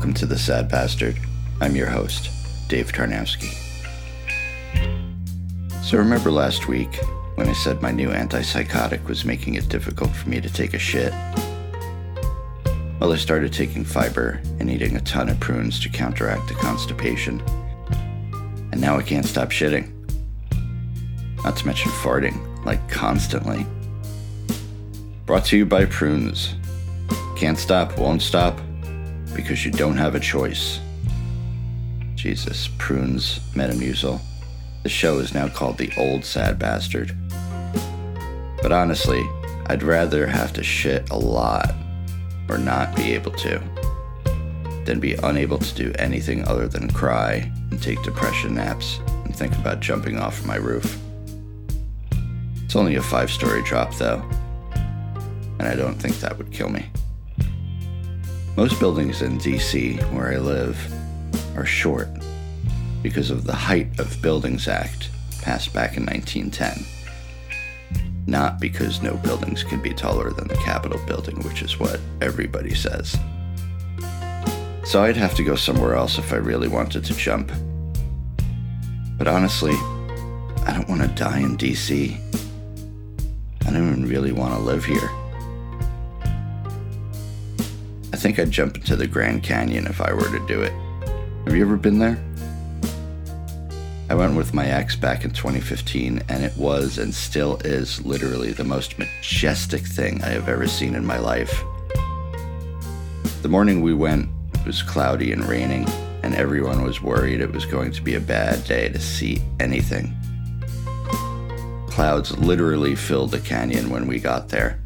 Welcome to The Sad Bastard. I'm your host, Dave Tarnowski. So, remember last week when I said my new antipsychotic was making it difficult for me to take a shit? Well, I started taking fiber and eating a ton of prunes to counteract the constipation. And now I can't stop shitting. Not to mention farting, like constantly. Brought to you by Prunes. Can't stop, won't stop, because you don't have a choice. Jesus, Prunes, Metamucil. The show is now called The Old Sad Bastard. But honestly, I'd rather have to shit a lot or not be able to than be unable to do anything other than cry and take depression naps and think about jumping off my roof. It's only a five story drop though, and I don't think that would kill me. Most buildings in DC, where I live, are short because of the Height of Buildings Act passed back in 1910. Not because no buildings can be taller than the Capitol building, which is what everybody says. So I'd have to go somewhere else if I really wanted to jump. But honestly, I don't want to die in DC. I don't even really want to live here. Think I'd jump into the Grand Canyon if I were to do it. Have you ever been there? I went with my ex back in 2015, and it was and still is literally the most majestic thing I have ever seen in my life. The morning we went it was cloudy and raining, and everyone was worried it was going to be a bad day to see anything. Clouds literally filled the canyon when we got there,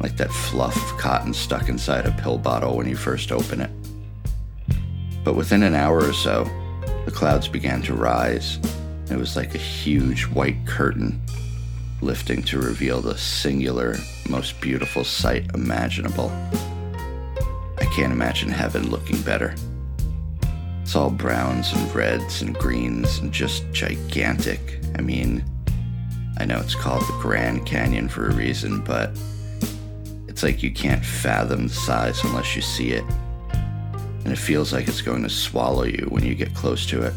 like that fluff of cotton stuck inside a pill bottle when you first open it. But within an hour or so, the clouds began to rise. It was like a huge white curtain lifting to reveal the singular, most beautiful sight imaginable. I can't imagine heaven looking better. It's all browns and reds and greens and just gigantic. I mean, I know it's called the Grand Canyon for a reason, but it's like you can't fathom the size unless you see it and it feels like it's going to swallow you when you get close to it.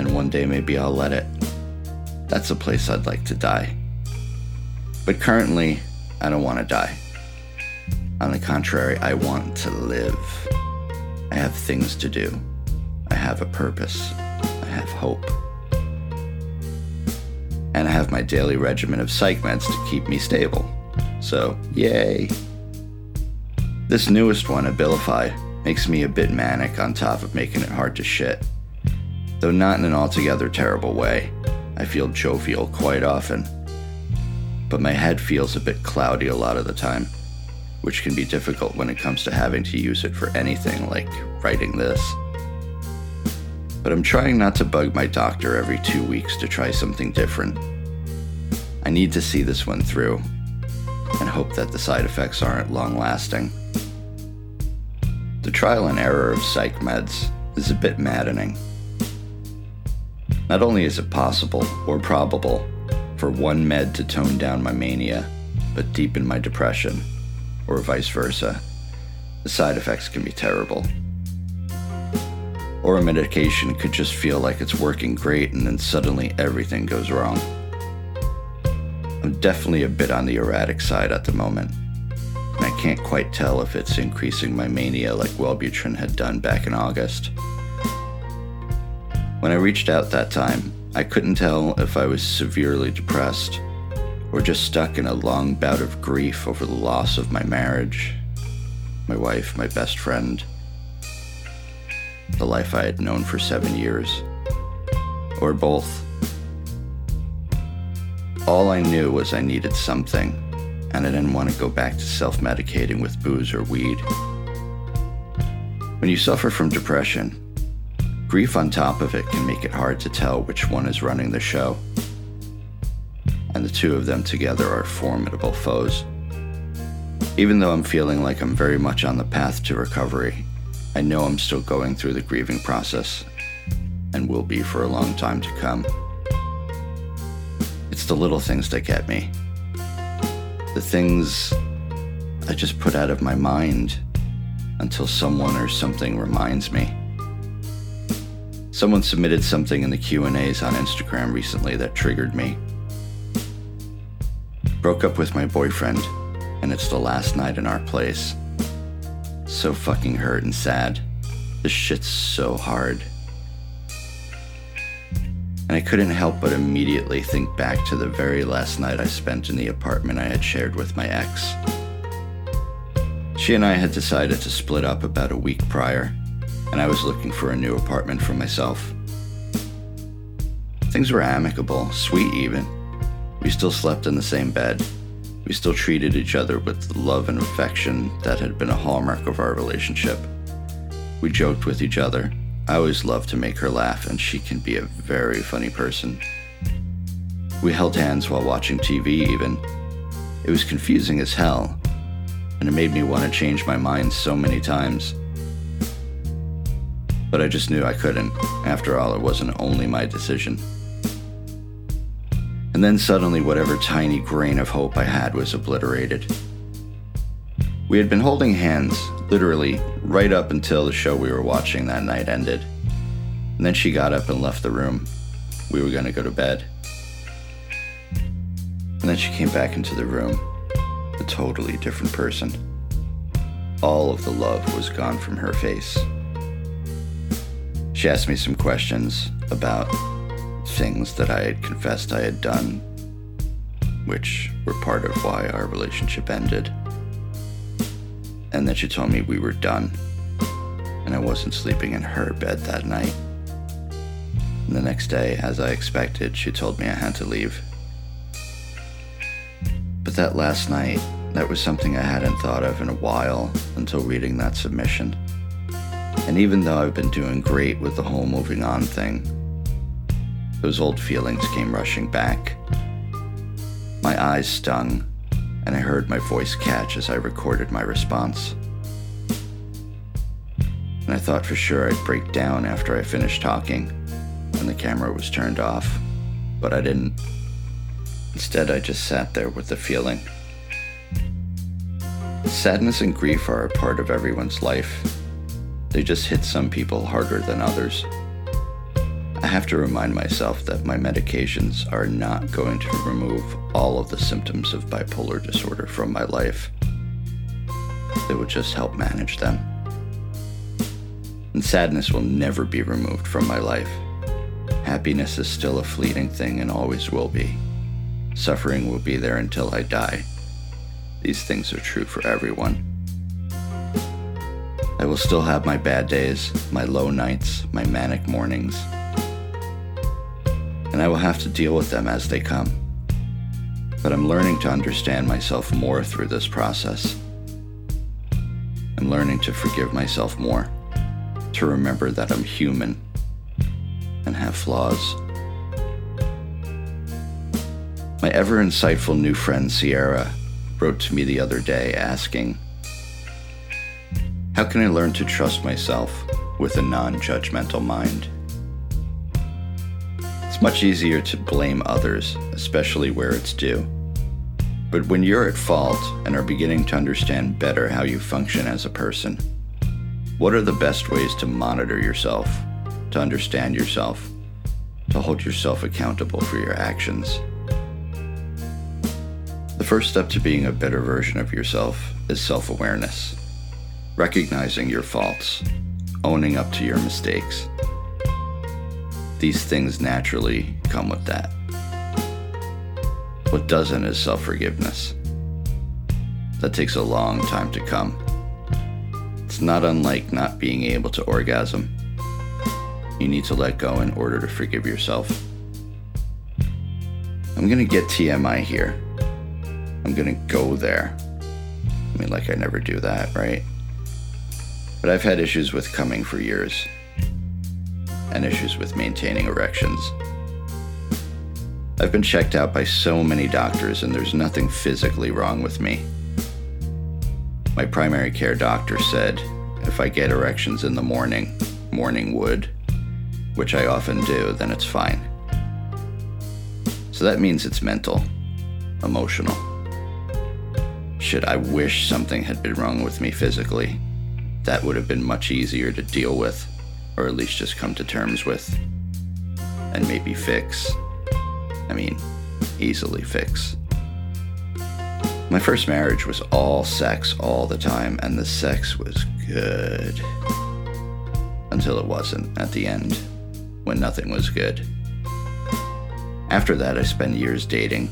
And one day maybe I'll let it. That's a place I'd like to die. But currently, I don't want to die. On the contrary, I want to live. I have things to do. I have a purpose. I have hope. And I have my daily regimen of psych meds to keep me stable. So, yay. This newest one, Abilify, makes me a bit manic on top of making it hard to shit. Though not in an altogether terrible way. I feel jovial quite often. But my head feels a bit cloudy a lot of the time, which can be difficult when it comes to having to use it for anything like writing this. But I'm trying not to bug my doctor every two weeks to try something different. I need to see this one through and hope that the side effects aren't long lasting. The trial and error of psych meds is a bit maddening. Not only is it possible or probable for one med to tone down my mania, but deepen my depression, or vice versa, the side effects can be terrible. Or a medication could just feel like it's working great and then suddenly everything goes wrong. I'm definitely a bit on the erratic side at the moment and I can't quite tell if it's increasing my mania like Wellbutrin had done back in August. When I reached out that time, I couldn't tell if I was severely depressed or just stuck in a long bout of grief over the loss of my marriage, my wife, my best friend, the life I had known for seven years, or both. All I knew was I needed something and I didn't want to go back to self medicating with booze or weed. When you suffer from depression, grief on top of it can make it hard to tell which one is running the show. And the two of them together are formidable foes. Even though I'm feeling like I'm very much on the path to recovery, I know I'm still going through the grieving process and will be for a long time to come. It's the little things that get me the things I just put out of my mind until someone or something reminds me. Someone submitted something in the Q&As on Instagram recently that triggered me. Broke up with my boyfriend, and it's the last night in our place. So fucking hurt and sad. This shit's so hard. And I couldn't help but immediately think back to the very last night I spent in the apartment I had shared with my ex. She and I had decided to split up about a week prior, and I was looking for a new apartment for myself. Things were amicable, sweet even. We still slept in the same bed. We still treated each other with the love and affection that had been a hallmark of our relationship. We joked with each other. I always love to make her laugh, and she can be a very funny person. We held hands while watching TV, even. It was confusing as hell, and it made me want to change my mind so many times but I just knew I couldn't. After all, it wasn't only my decision. And then suddenly, whatever tiny grain of hope I had was obliterated. We had been holding hands, literally, right up until the show we were watching that night ended. And then she got up and left the room. We were going to go to bed. And then she came back into the room, a totally different person. All of the love was gone from her face. She asked me some questions about things that I had confessed I had done, which were part of why our relationship ended. And then she told me we were done, and I wasn't sleeping in her bed that night. And the next day, as I expected, she told me I had to leave. But that last night, that was something I hadn't thought of in a while until reading that submission. And even though I've been doing great with the whole moving on thing, those old feelings came rushing back. My eyes stung, and I heard my voice catch as I recorded my response. And I thought for sure I'd break down after I finished talking and the camera was turned off, but I didn't. Instead, I just sat there with the feeling. Sadness and grief are a part of everyone's life they just hit some people harder than others. I have to remind myself that my medications are not going to remove all of the symptoms of bipolar disorder from my life. They will just help manage them. And sadness will never be removed from my life. Happiness is still a fleeting thing and always will be. Suffering will be there until I die. These things are true for everyone. I will still have my bad days, my low nights, my manic mornings. And I will have to deal with them as they come. But I'm learning to understand myself more through this process. I'm learning to forgive myself more, to remember that I'm human and have flaws. My ever insightful new friend Sierra wrote to me the other day asking, how can I learn to trust myself with a non judgmental mind? Much easier to blame others, especially where it's due. But when you're at fault and are beginning to understand better how you function as a person, what are the best ways to monitor yourself, to understand yourself, to hold yourself accountable for your actions? The first step to being a better version of yourself is self awareness recognizing your faults, owning up to your mistakes. These things naturally come with that. What doesn't is self forgiveness. That takes a long time to come. It's not unlike not being able to orgasm. You need to let go in order to forgive yourself. I'm gonna get TMI here. I'm gonna go there. I mean, like I never do that, right? But I've had issues with coming for years, and issues with maintaining erections. I've been checked out by so many doctors, and there's nothing physically wrong with me. My primary care doctor said if I get erections in the morning, morning wood, which I often do, then it's fine. So that means it's mental, emotional. Shit, I wish something had been wrong with me physically that would have been much easier to deal with, or at least just come to terms with, and maybe fix. I mean, easily fix. My first marriage was all sex all the time, and the sex was good. Until it wasn't at the end, when nothing was good. After that, I spent years dating.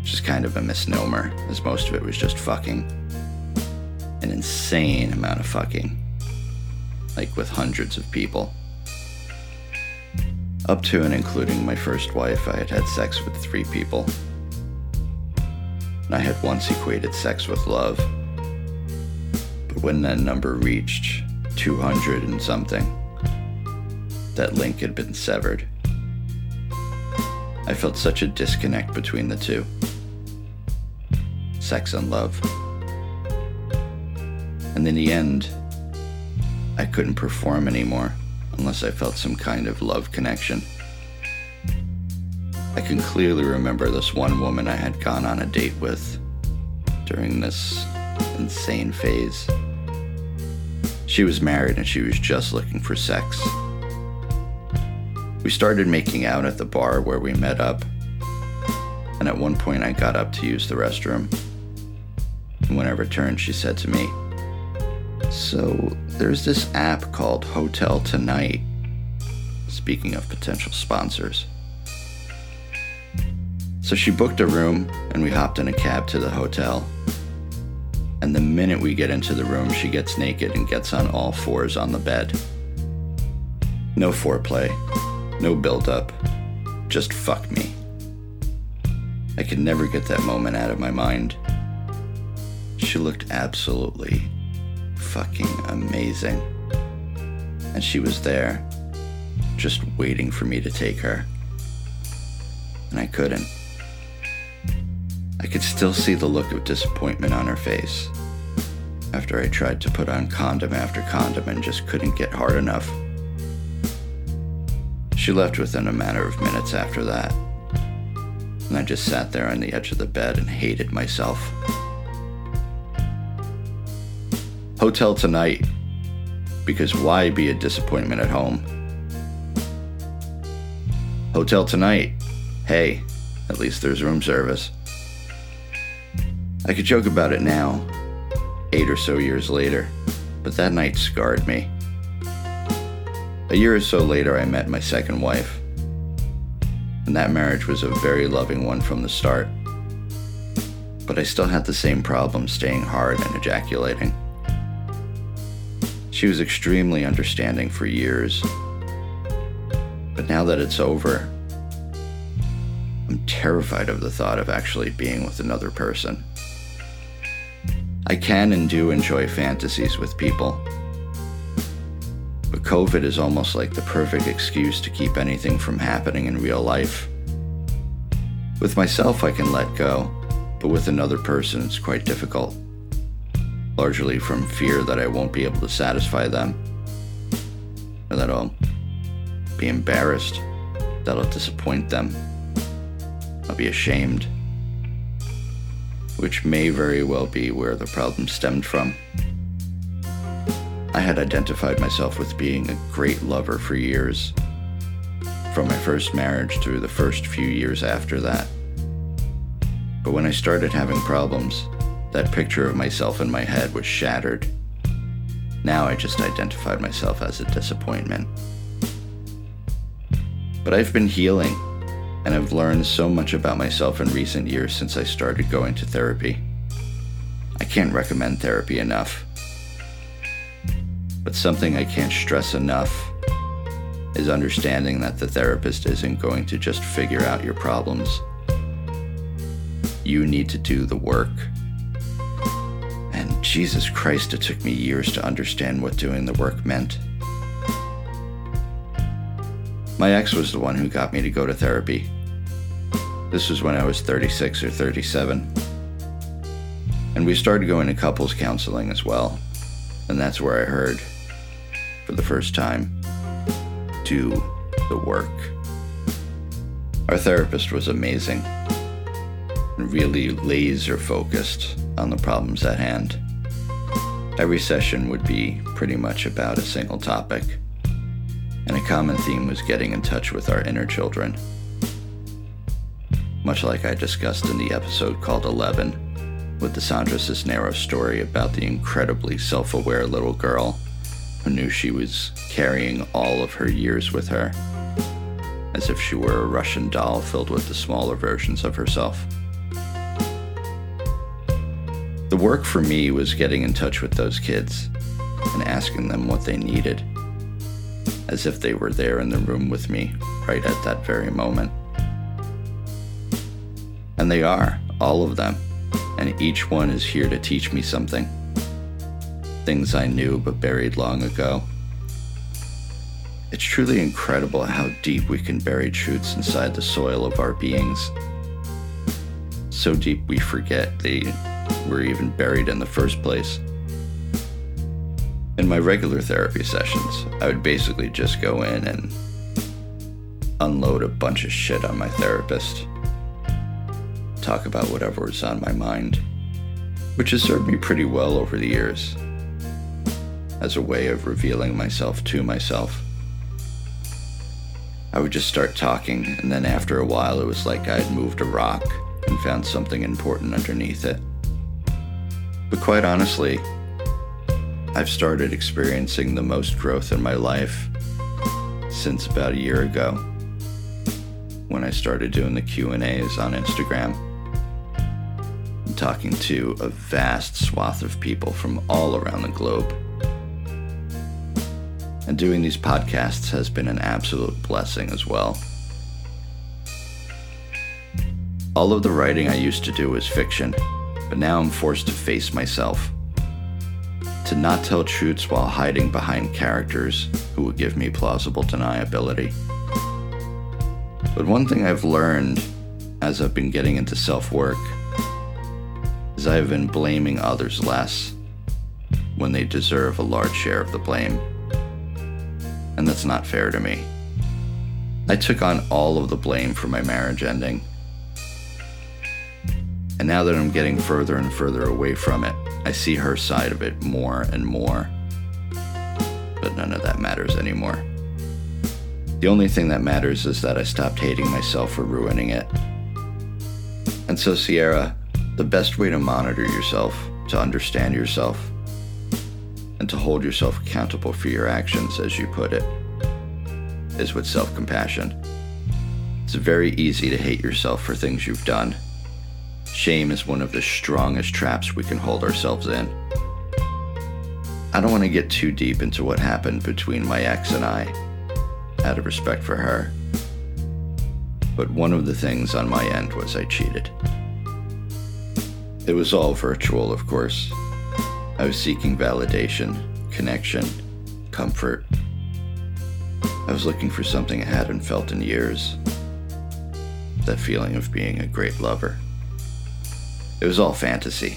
Which is kind of a misnomer, as most of it was just fucking. An insane amount of fucking. Like with hundreds of people. Up to and including my first wife, I had had sex with three people. I had once equated sex with love. But when that number reached 200 and something, that link had been severed. I felt such a disconnect between the two sex and love. And in the end, I couldn't perform anymore unless I felt some kind of love connection. I can clearly remember this one woman I had gone on a date with during this insane phase. She was married and she was just looking for sex. We started making out at the bar where we met up, and at one point I got up to use the restroom. And when I returned, she said to me, So there's this app called Hotel Tonight. Speaking of potential sponsors. So she booked a room and we hopped in a cab to the hotel. And the minute we get into the room, she gets naked and gets on all fours on the bed. No foreplay, no build up, just fuck me. I could never get that moment out of my mind. She looked absolutely fucking amazing. And she was there, just waiting for me to take her. And I couldn't. I could still see the look of disappointment on her face after I tried to put on condom after condom and just couldn't get hard enough. She left within a matter of minutes after that, and I just sat there on the edge of the bed and hated myself. Hotel tonight, because why be a disappointment at home? Hotel tonight, hey, at least there's room service. I could joke about it now, eight or so years later, but that night scarred me. A year or so later, I met my second wife, and that marriage was a very loving one from the start. But I still had the same problem staying hard and ejaculating. She was extremely understanding for years, but now that it's over, I'm terrified of the thought of actually being with another person. I can and do enjoy fantasies with people. But COVID is almost like the perfect excuse to keep anything from happening in real life. With myself, I can let go, but with another person, it's quite difficult. Largely from fear that I won't be able to satisfy them, or that I'll be embarrassed, that I'll disappoint them, I'll be ashamed which may very well be where the problem stemmed from. I had identified myself with being a great lover for years, from my first marriage through the first few years after that. But when I started having problems, that picture of myself in my head was shattered. Now I just identified myself as a disappointment. But I've been healing and I've learned so much about myself in recent years since I started going to therapy. I can't recommend therapy enough. But something I can't stress enough is understanding that the therapist isn't going to just figure out your problems. You need to do the work. And Jesus Christ, it took me years to understand what doing the work meant. My ex was the one who got me to go to therapy. This was when I was 36 or 37. And we started going to couples counseling as well. And that's where I heard, for the first time, do the work. Our therapist was amazing really laser focused on the problems at hand. Every session would be pretty much about a single topic, and a common theme was getting in touch with our inner children. Much like I discussed in the episode called Eleven, with Cassandra Cisneros' story about the incredibly self aware little girl who knew she was carrying all of her years with her, as if she were a Russian doll filled with the smaller versions of herself. The work for me was getting in touch with those kids and asking them what they needed, as if they were there in the room with me right at that very moment. And they are, all of them, and each one is here to teach me something. Things I knew but buried long ago. It's truly incredible how deep we can bury truths inside the soil of our beings. So deep we forget they were even buried in the first place. In my regular therapy sessions, I would basically just go in and unload a bunch of shit on my therapist, talk about whatever was on my mind, which has served me pretty well over the years as a way of revealing myself to myself. I would just start talking, and then after a while, it was like I'd moved a rock and found something important underneath it. But quite honestly, I've started experiencing the most growth in my life since about a year ago when I started doing the Q&As on Instagram. I'm talking to a vast swath of people from all around the globe. And doing these podcasts has been an absolute blessing as well. All of the writing I used to do was fiction but now I'm forced to face myself. To not tell truths while hiding behind characters who would give me plausible deniability. But one thing I've learned as I've been getting into self work is I've been blaming others less when they deserve a large share of the blame. And that's not fair to me. I took on all of the blame for my marriage ending and now that I'm getting further and further away from it, I see her side of it more and more. But none of that matters anymore. The only thing that matters is that I stopped hating myself for ruining it. And so, Sierra, the best way to monitor yourself, to understand yourself, and to hold yourself accountable for your actions, as you put it, is with self compassion. It's very easy to hate yourself for things you've done Shame is one of the strongest traps we can hold ourselves in. I don't want to get too deep into what happened between my ex and I, out of respect for her. But one of the things on my end was I cheated. It was all virtual, of course. I was seeking validation, connection, comfort. I was looking for something I hadn't felt in years. That feeling of being a great lover. It was all fantasy.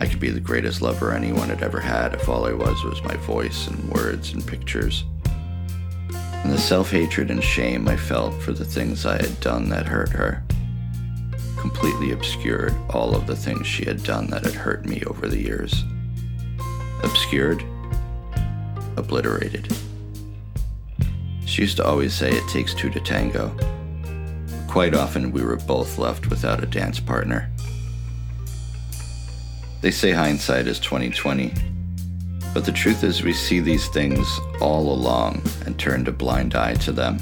I could be the greatest lover anyone had ever had if all I was was my voice and words and pictures. And the self hatred and shame I felt for the things I had done that hurt her completely obscured all of the things she had done that had hurt me over the years. Obscured, obliterated. She used to always say it takes two to tango. Quite often, we were both left without a dance partner. They say hindsight is 2020. But the truth is we see these things all along and turn a blind eye to them.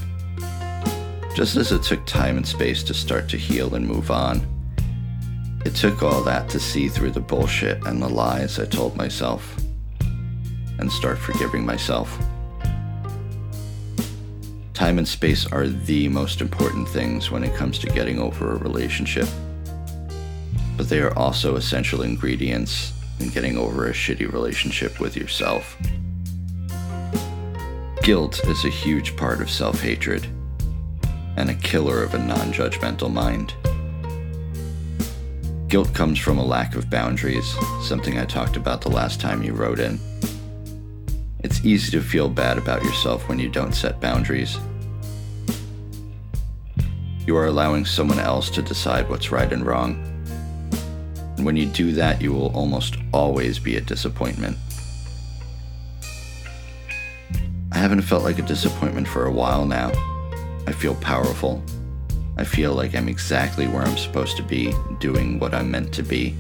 Just as it took time and space to start to heal and move on, it took all that to see through the bullshit and the lies I told myself and start forgiving myself. Time and space are the most important things when it comes to getting over a relationship but they are also essential ingredients in getting over a shitty relationship with yourself. Guilt is a huge part of self hatred and a killer of a non judgmental mind. Guilt comes from a lack of boundaries, something I talked about the last time you wrote in. It's easy to feel bad about yourself when you don't set boundaries. You are allowing someone else to decide what's right and wrong And when you do that, you will almost always be a disappointment. I haven't felt like a disappointment for a while now. I feel powerful. I feel like I'm exactly where I'm supposed to be, doing what I'm meant to be.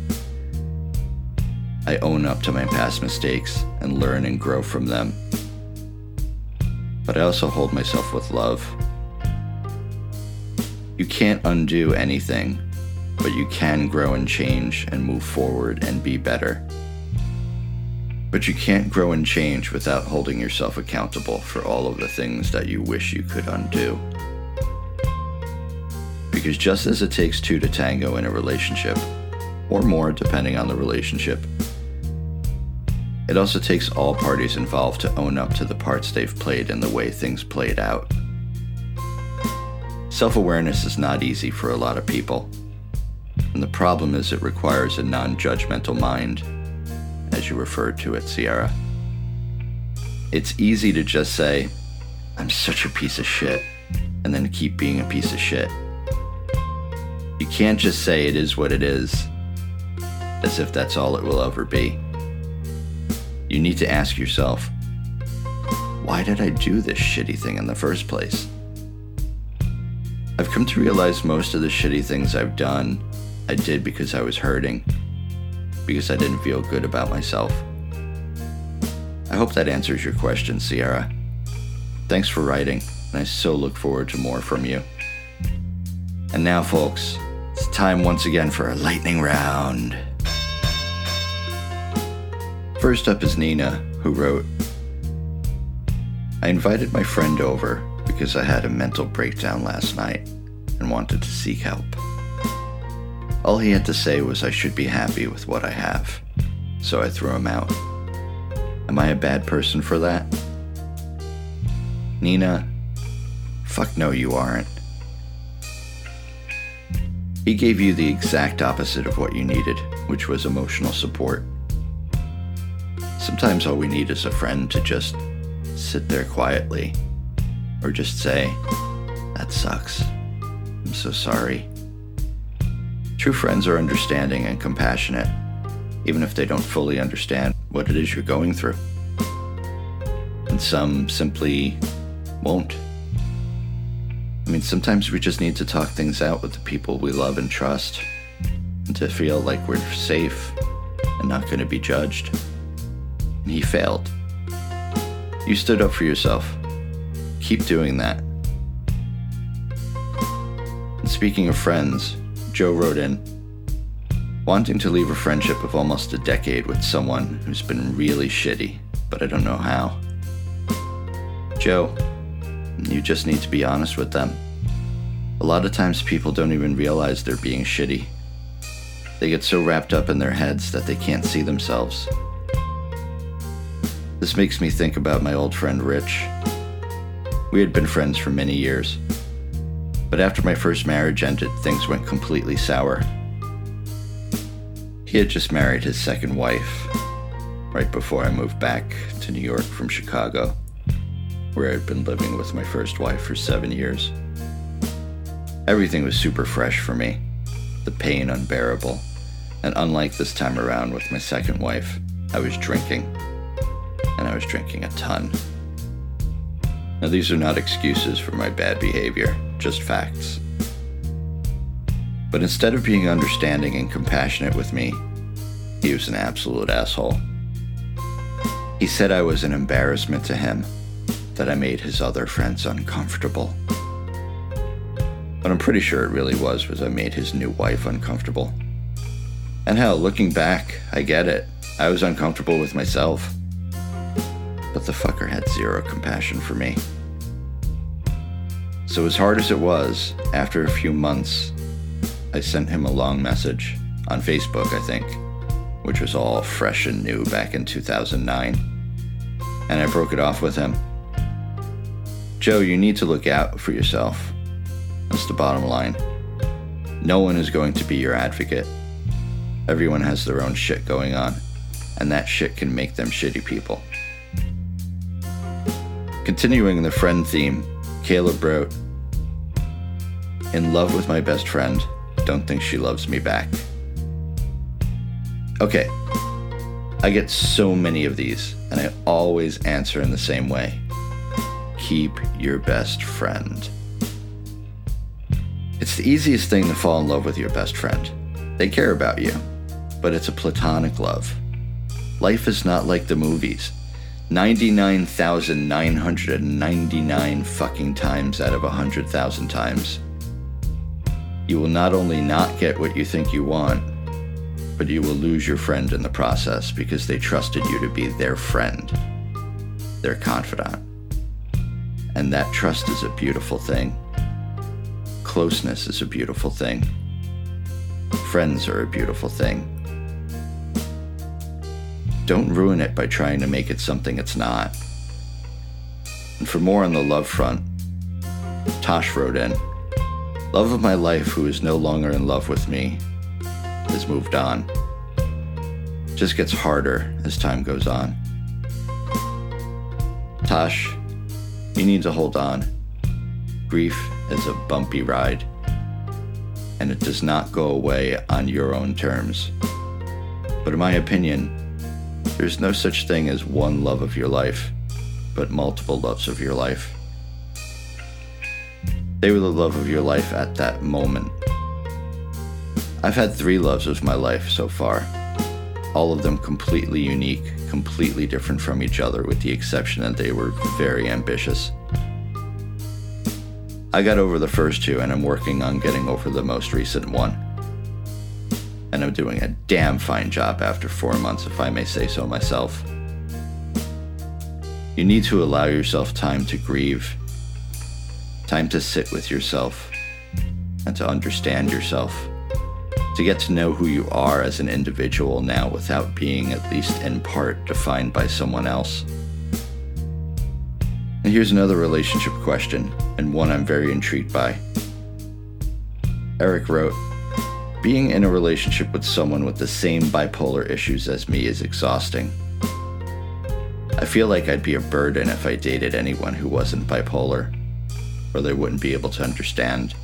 I own up to my past mistakes and learn and grow from them. But I also hold myself with love. You can't undo anything, but you can grow and change and move forward and be better. But you can't grow and change without holding yourself accountable for all of the things that you wish you could undo. Because just as it takes two to tango in a relationship, or more depending on the relationship, it also takes all parties involved to own up to the parts they've played in the way things played out. Self awareness is not easy for a lot of people, and the problem is it requires a non judgmental mind, as you referred to it, Sierra. It's easy to just say, I'm such a piece of shit, and then keep being a piece of shit. You can't just say it is what it is, as if that's all it will ever be you need to ask yourself, why did I do this shitty thing in the first place? I've come to realize most of the shitty things I've done, I did because I was hurting, because I didn't feel good about myself. I hope that answers your question, Sierra. Thanks for writing, and I so look forward to more from you. And now, folks, it's time once again for a lightning round. First up is Nina, who wrote I invited my friend over because I had a mental breakdown last night and wanted to seek help. All he had to say was I should be happy with what I have, so I threw him out. Am I a bad person for that? Nina, fuck no, you aren't. He gave you the exact opposite of what you needed, which was emotional support. Sometimes all we need is a friend to just sit there quietly or just say, That sucks. I'm so sorry. True friends are understanding and compassionate, even if they don't fully understand what it is you're going through. And some simply won't. I mean, sometimes we just need to talk things out with the people we love and trust, and to feel like we're safe and not going to be judged and he failed. You stood up for yourself. Keep doing that. And speaking of friends, Joe wrote in wanting to leave a friendship of almost a decade with someone who's been really shitty, but I don't know how. Joe, you just need to be honest with them. A lot of times people don't even realize they're being shitty. They get so wrapped up in their heads that they can't see themselves. This makes me think about my old friend Rich. We had been friends for many years. But after my first marriage ended, things went completely sour. He had just married his second wife right before I moved back to New York from Chicago, where I'd been living with my first wife for seven years. Everything was super fresh for me, the pain unbearable, and unlike this time around with my second wife, I was drinking and I was drinking a ton. Now, these are not excuses for my bad behavior, just facts. But instead of being understanding and compassionate with me, he was an absolute asshole. He said I was an embarrassment to him, that I made his other friends uncomfortable. But I'm pretty sure it really was was I made his new wife uncomfortable. And hell, looking back, I get it. I was uncomfortable with myself but the fucker had zero compassion for me. So, as hard as it was, after a few months, I sent him a long message on Facebook, I think, which was all fresh and new back in 2009. And I broke it off with him. Joe, you need to look out for yourself. That's the bottom line. No one is going to be your advocate. Everyone has their own shit going on, and that shit can make them shitty people. Continuing the friend theme, Caleb wrote In love with my best friend, don't think she loves me back. Okay, I get so many of these, and I always answer in the same way keep your best friend. It's the easiest thing to fall in love with your best friend. They care about you, but it's a platonic love. Life is not like the movies. 99,999 fucking times out of 100,000 times. You will not only not get what you think you want, but you will lose your friend in the process because they trusted you to be their friend, their confidant. And that trust is a beautiful thing. Closeness is a beautiful thing. Friends are a beautiful thing. Don't ruin it by trying to make it something it's not. And for more on the love front, Tosh wrote in Love of my life, who is no longer in love with me, has moved on. Just gets harder as time goes on. Tosh, you need to hold on. Grief is a bumpy ride, and it does not go away on your own terms. But in my opinion, there's no such thing as one love of your life, but multiple loves of your life. They were the love of your life at that moment. I've had three loves of my life so far, all of them completely unique, completely different from each other, with the exception that they were very ambitious. I got over the first two, and I'm working on getting over the most recent one and I'm doing a damn fine job after four months, if I may say so myself. You need to allow yourself time to grieve, time to sit with yourself, and to understand yourself, to get to know who you are as an individual now without being, at least in part, defined by someone else. And here's another relationship question, and one I'm very intrigued by. Eric wrote, being in a relationship with someone with the same bipolar issues as me is exhausting. I feel like I'd be a burden if I dated anyone who wasn't bipolar, or they wouldn't be able to understand.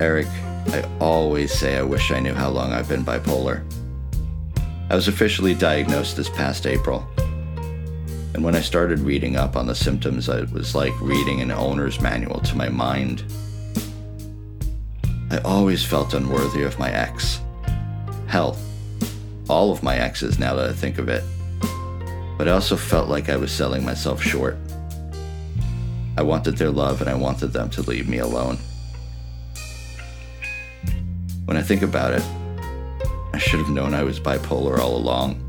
Eric, I always say I wish I knew how long I've been bipolar. I was officially diagnosed this past April. And when I started reading up on the symptoms, it was like reading an owner's manual to my mind I always felt unworthy of my ex. Hell, all of my exes now that I think of it. But I also felt like I was selling myself short. I wanted their love and I wanted them to leave me alone. When I think about it, I should have known I was bipolar all along.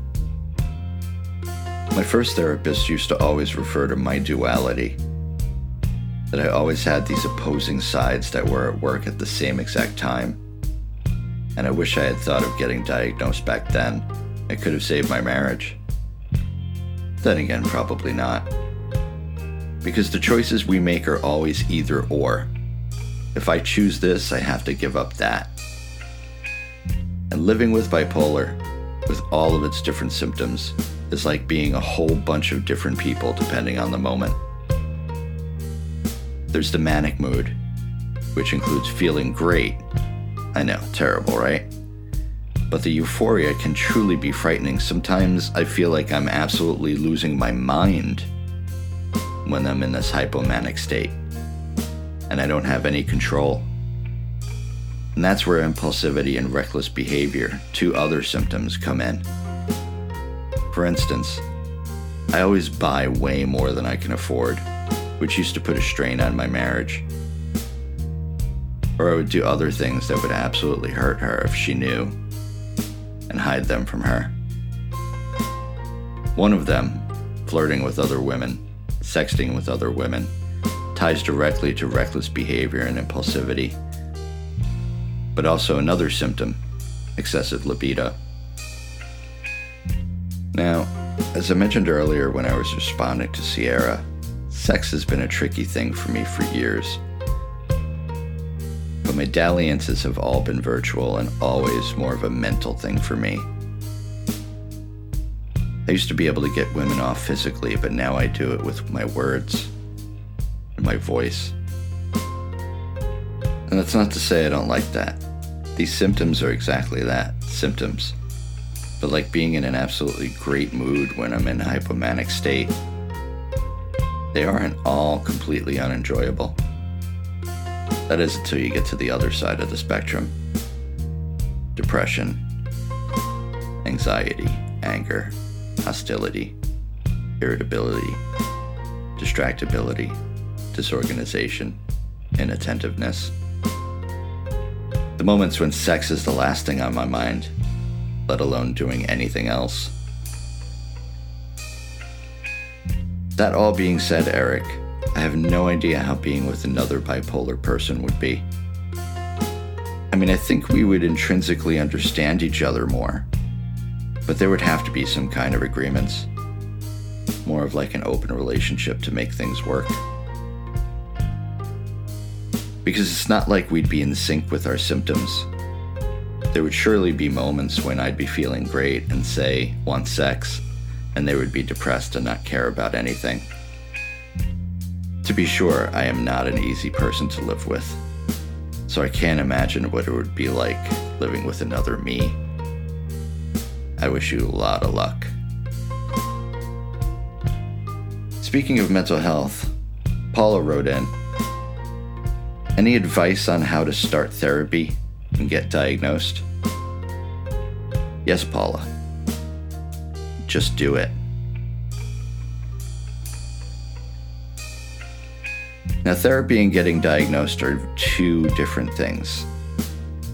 My first therapist used to always refer to my duality that I always had these opposing sides that were at work at the same exact time. And I wish I had thought of getting diagnosed back then. It could have saved my marriage. Then again, probably not. Because the choices we make are always either or. If I choose this, I have to give up that. And living with bipolar, with all of its different symptoms, is like being a whole bunch of different people depending on the moment. There's the manic mood, which includes feeling great. I know, terrible, right? But the euphoria can truly be frightening. Sometimes I feel like I'm absolutely losing my mind when I'm in this hypomanic state, and I don't have any control. And that's where impulsivity and reckless behavior, two other symptoms, come in. For instance, I always buy way more than I can afford which used to put a strain on my marriage. Or I would do other things that would absolutely hurt her if she knew, and hide them from her. One of them, flirting with other women, sexting with other women, ties directly to reckless behavior and impulsivity. But also another symptom excessive libido. Now, as I mentioned earlier when I was responding to Sierra, Sex has been a tricky thing for me for years. But my dalliances have all been virtual and always more of a mental thing for me. I used to be able to get women off physically, but now I do it with my words and my voice. And that's not to say I don't like that. These symptoms are exactly that symptoms. But like being in an absolutely great mood when I'm in a hypomanic state, they aren't all completely unenjoyable. That is until you get to the other side of the spectrum depression, anxiety, anger, hostility, irritability, distractibility, disorganization, inattentiveness. The moments when sex is the last thing on my mind, let alone doing anything else. That all being said, Eric, I have no idea how being with another bipolar person would be. I mean, I think we would intrinsically understand each other more, but there would have to be some kind of agreements. More of like an open relationship to make things work. Because it's not like we'd be in sync with our symptoms. There would surely be moments when I'd be feeling great and say, want sex, and they would be depressed and not care about anything. To be sure, I am not an easy person to live with, so I can't imagine what it would be like living with another me. I wish you a lot of luck. Speaking of mental health, Paula wrote in Any advice on how to start therapy and get diagnosed? Yes, Paula. Just do it. Now, therapy and getting diagnosed are two different things.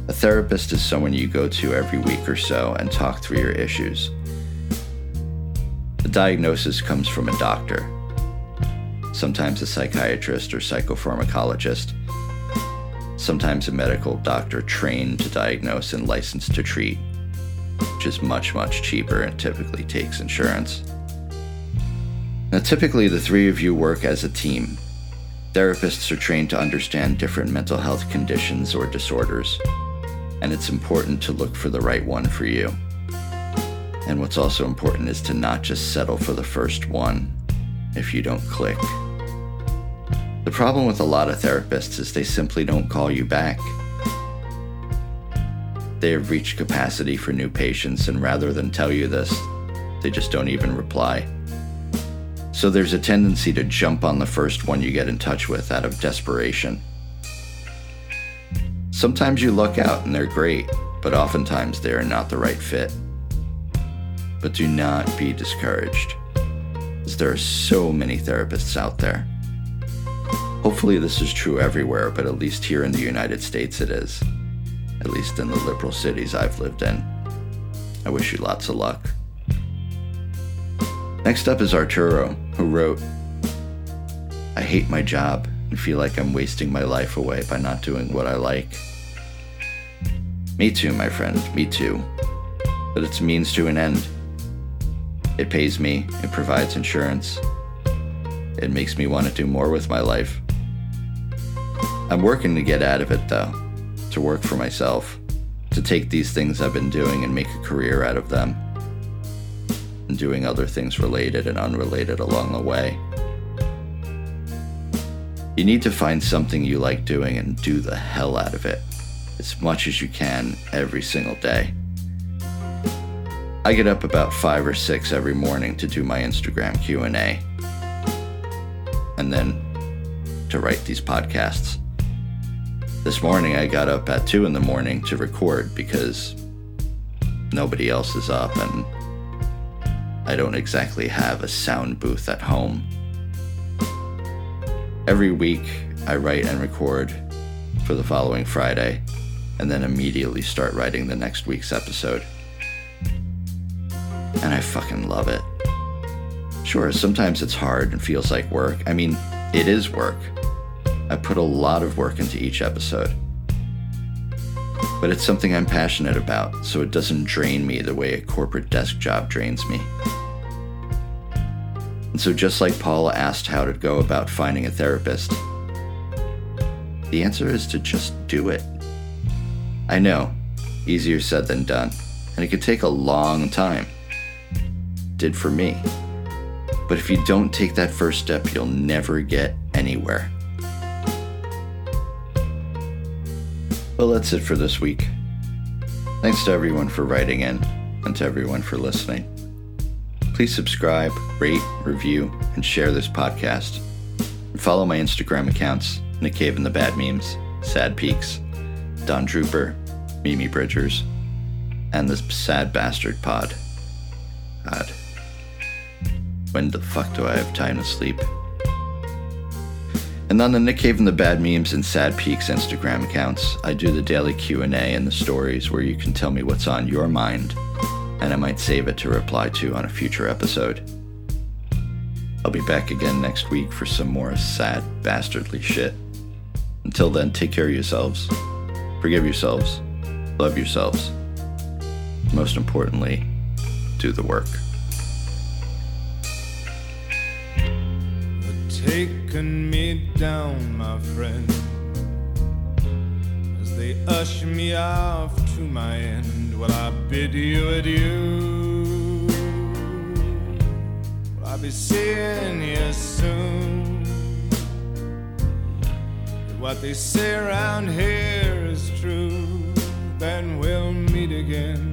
A therapist is someone you go to every week or so and talk through your issues. The diagnosis comes from a doctor, sometimes a psychiatrist or psychopharmacologist, sometimes a medical doctor trained to diagnose and licensed to treat, which is much, much cheaper and typically takes insurance. Now, typically, the three of you work as a team Therapists are trained to understand different mental health conditions or disorders, and it's important to look for the right one for you. And what's also important is to not just settle for the first one if you don't click. The problem with a lot of therapists is they simply don't call you back. They have reached capacity for new patients, and rather than tell you this, they just don't even reply. So there's a tendency to jump on the first one you get in touch with out of desperation. Sometimes you luck out and they're great, but oftentimes they are not the right fit. But do not be discouraged, as there are so many therapists out there. Hopefully, this is true everywhere, but at least here in the United States it is. At least in the liberal cities I've lived in. I wish you lots of luck. Next up is Arturo, who wrote I hate my job and feel like I'm wasting my life away by not doing what I like. Me too, my friend, me too. But it's means to an end. It pays me, it provides insurance. It makes me want to do more with my life. I'm working to get out of it, though, to work for myself, to take these things I've been doing and make a career out of them and doing other things related and unrelated along the way. You need to find something you like doing and do the hell out of it as much as you can every single day. I get up about 5 or 6 every morning to do my Instagram Q&A and then to write these podcasts. This morning I got up at 2 in the morning to record because nobody else is up and I don't exactly have a sound booth at home. Every week, I write and record for the following Friday, and then immediately start writing the next week's episode. And I fucking love it. Sure, sometimes it's hard and feels like work. I mean, it is work. I put a lot of work into each episode. But it's something I'm passionate about, so it doesn't drain me the way a corporate desk job drains me. And so, just like Paula asked how to go about finding a therapist, the answer is to just do it. I know, easier said than done, and it could take a long time. did for me. But if you don't take that first step, you'll never get anywhere. Well, that's it for this week. Thanks to everyone for writing in and to everyone for listening. Please subscribe, rate, review, and share this podcast. And follow my Instagram accounts Nick Cave and the Bad Memes, Sad Peaks, Don Drooper, Mimi Bridgers, and the Sad Bastard Pod. God. When the fuck do I have time to sleep? And on the Nick Cave and the Bad Memes and Sad Peaks Instagram accounts, I do the daily Q&A and the stories where you can tell me what's on your mind, and I might save it to reply to on a future episode. I'll be back again next week for some more sad, bastardly shit. Until then, take care of yourselves, forgive yourselves, love yourselves. Most importantly, do the work. Taken me down, my friend, as they usher me off to my end. Will I bid you adieu? Will I be seeing you soon? If what they say around here is true, then we'll meet again